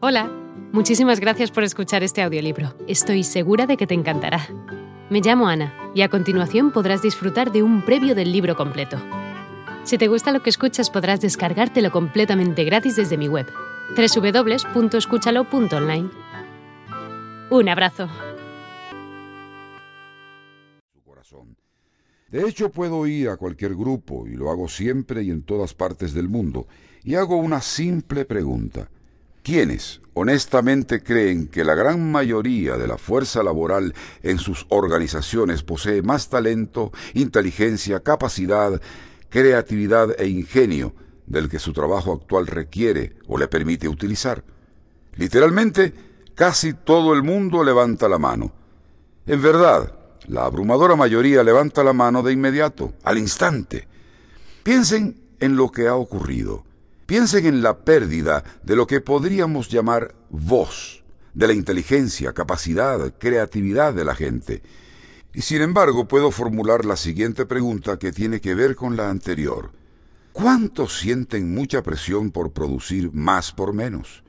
Hola, muchísimas gracias por escuchar este audiolibro. Estoy segura de que te encantará. Me llamo Ana y a continuación podrás disfrutar de un previo del libro completo. Si te gusta lo que escuchas podrás descargártelo completamente gratis desde mi web, www.escúchalo.online. Un abrazo. De hecho, puedo ir a cualquier grupo, y lo hago siempre y en todas partes del mundo, y hago una simple pregunta. ¿Quiénes honestamente creen que la gran mayoría de la fuerza laboral en sus organizaciones posee más talento, inteligencia, capacidad, creatividad e ingenio del que su trabajo actual requiere o le permite utilizar? Literalmente, casi todo el mundo levanta la mano. En verdad, la abrumadora mayoría levanta la mano de inmediato, al instante. Piensen en lo que ha ocurrido. Piensen en la pérdida de lo que podríamos llamar voz, de la inteligencia, capacidad, creatividad de la gente. Y sin embargo puedo formular la siguiente pregunta que tiene que ver con la anterior. ¿Cuántos sienten mucha presión por producir más por menos?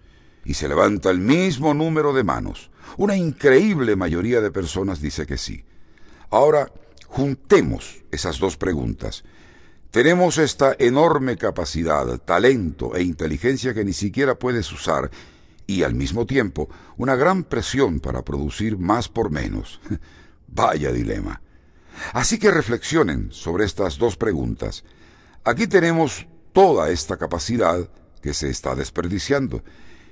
Y se levanta el mismo número de manos. Una increíble mayoría de personas dice que sí. Ahora, juntemos esas dos preguntas. Tenemos esta enorme capacidad, talento e inteligencia que ni siquiera puedes usar y al mismo tiempo una gran presión para producir más por menos. Vaya dilema. Así que reflexionen sobre estas dos preguntas. Aquí tenemos toda esta capacidad que se está desperdiciando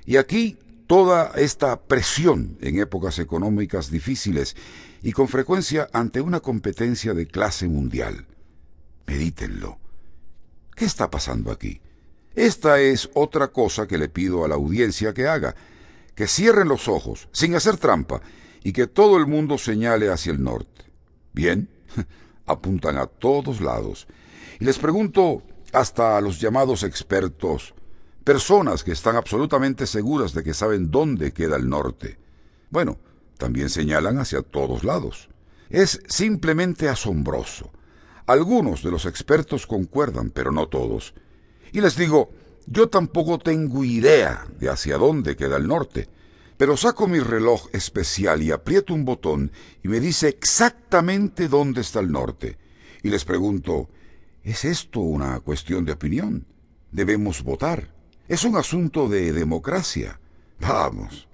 y aquí toda esta presión en épocas económicas difíciles y con frecuencia ante una competencia de clase mundial. Medítenlo. ¿Qué está pasando aquí? Esta es otra cosa que le pido a la audiencia que haga, que cierren los ojos, sin hacer trampa, y que todo el mundo señale hacia el norte. Bien, apuntan a todos lados. Y les pregunto hasta a los llamados expertos, personas que están absolutamente seguras de que saben dónde queda el norte. Bueno, también señalan hacia todos lados. Es simplemente asombroso. Algunos de los expertos concuerdan, pero no todos. Y les digo, yo tampoco tengo idea de hacia dónde queda el norte, pero saco mi reloj especial y aprieto un botón y me dice exactamente dónde está el norte. Y les pregunto, ¿es esto una cuestión de opinión? ¿Debemos votar? ¿Es un asunto de democracia? Vamos.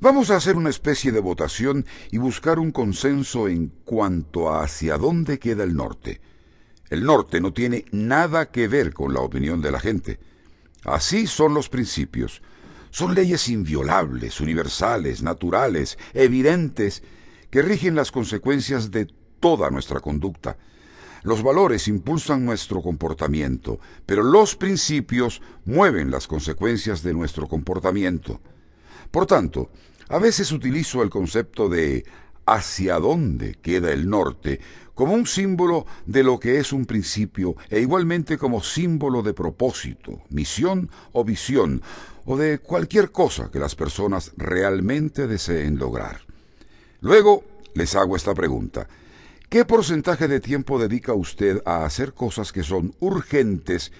Vamos a hacer una especie de votación y buscar un consenso en cuanto a hacia dónde queda el norte. El norte no tiene nada que ver con la opinión de la gente. Así son los principios. Son leyes inviolables, universales, naturales, evidentes, que rigen las consecuencias de toda nuestra conducta. Los valores impulsan nuestro comportamiento, pero los principios mueven las consecuencias de nuestro comportamiento. Por tanto, a veces utilizo el concepto de hacia dónde queda el norte como un símbolo de lo que es un principio e igualmente como símbolo de propósito, misión o visión, o de cualquier cosa que las personas realmente deseen lograr. Luego les hago esta pregunta. ¿Qué porcentaje de tiempo dedica usted a hacer cosas que son urgentes,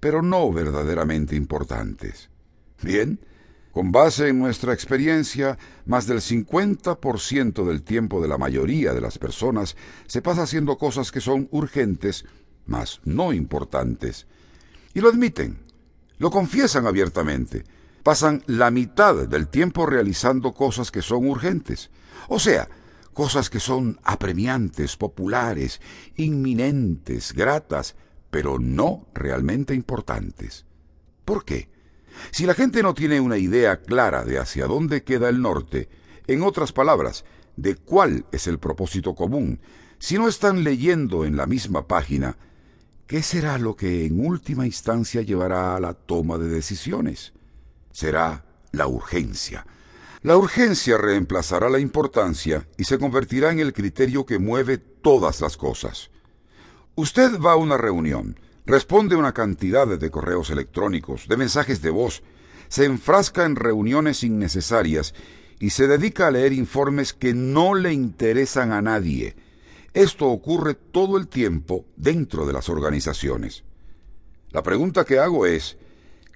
pero no verdaderamente importantes? Bien, con base en nuestra experiencia, más del 50% del tiempo de la mayoría de las personas se pasa haciendo cosas que son urgentes, mas no importantes. Y lo admiten, lo confiesan abiertamente. Pasan la mitad del tiempo realizando cosas que son urgentes. O sea, cosas que son apremiantes, populares, inminentes, gratas, pero no realmente importantes. ¿Por qué? Si la gente no tiene una idea clara de hacia dónde queda el norte, en otras palabras, de cuál es el propósito común, si no están leyendo en la misma página, ¿qué será lo que en última instancia llevará a la toma de decisiones? Será la urgencia. La urgencia reemplazará la importancia y se convertirá en el criterio que mueve todas las cosas. Usted va a una reunión, Responde una cantidad de correos electrónicos, de mensajes de voz, se enfrasca en reuniones innecesarias y se dedica a leer informes que no le interesan a nadie. Esto ocurre todo el tiempo dentro de las organizaciones. La pregunta que hago es,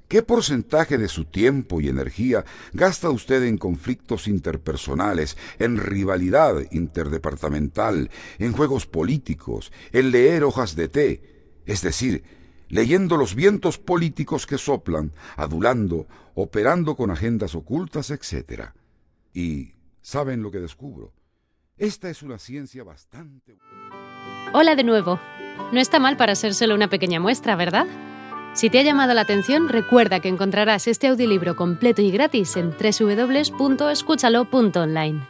¿Qué porcentaje de su tiempo y energía gasta usted en conflictos interpersonales, en rivalidad interdepartamental, en juegos políticos, en leer hojas de té, es decir, leyendo los vientos políticos que soplan, adulando, operando con agendas ocultas, etc. Y, ¿saben lo que descubro? Esta es una ciencia bastante... Hola de nuevo. No está mal para ser solo una pequeña muestra, ¿verdad? Si te ha llamado la atención, recuerda que encontrarás este audiolibro completo y gratis en www.escúchalo.online.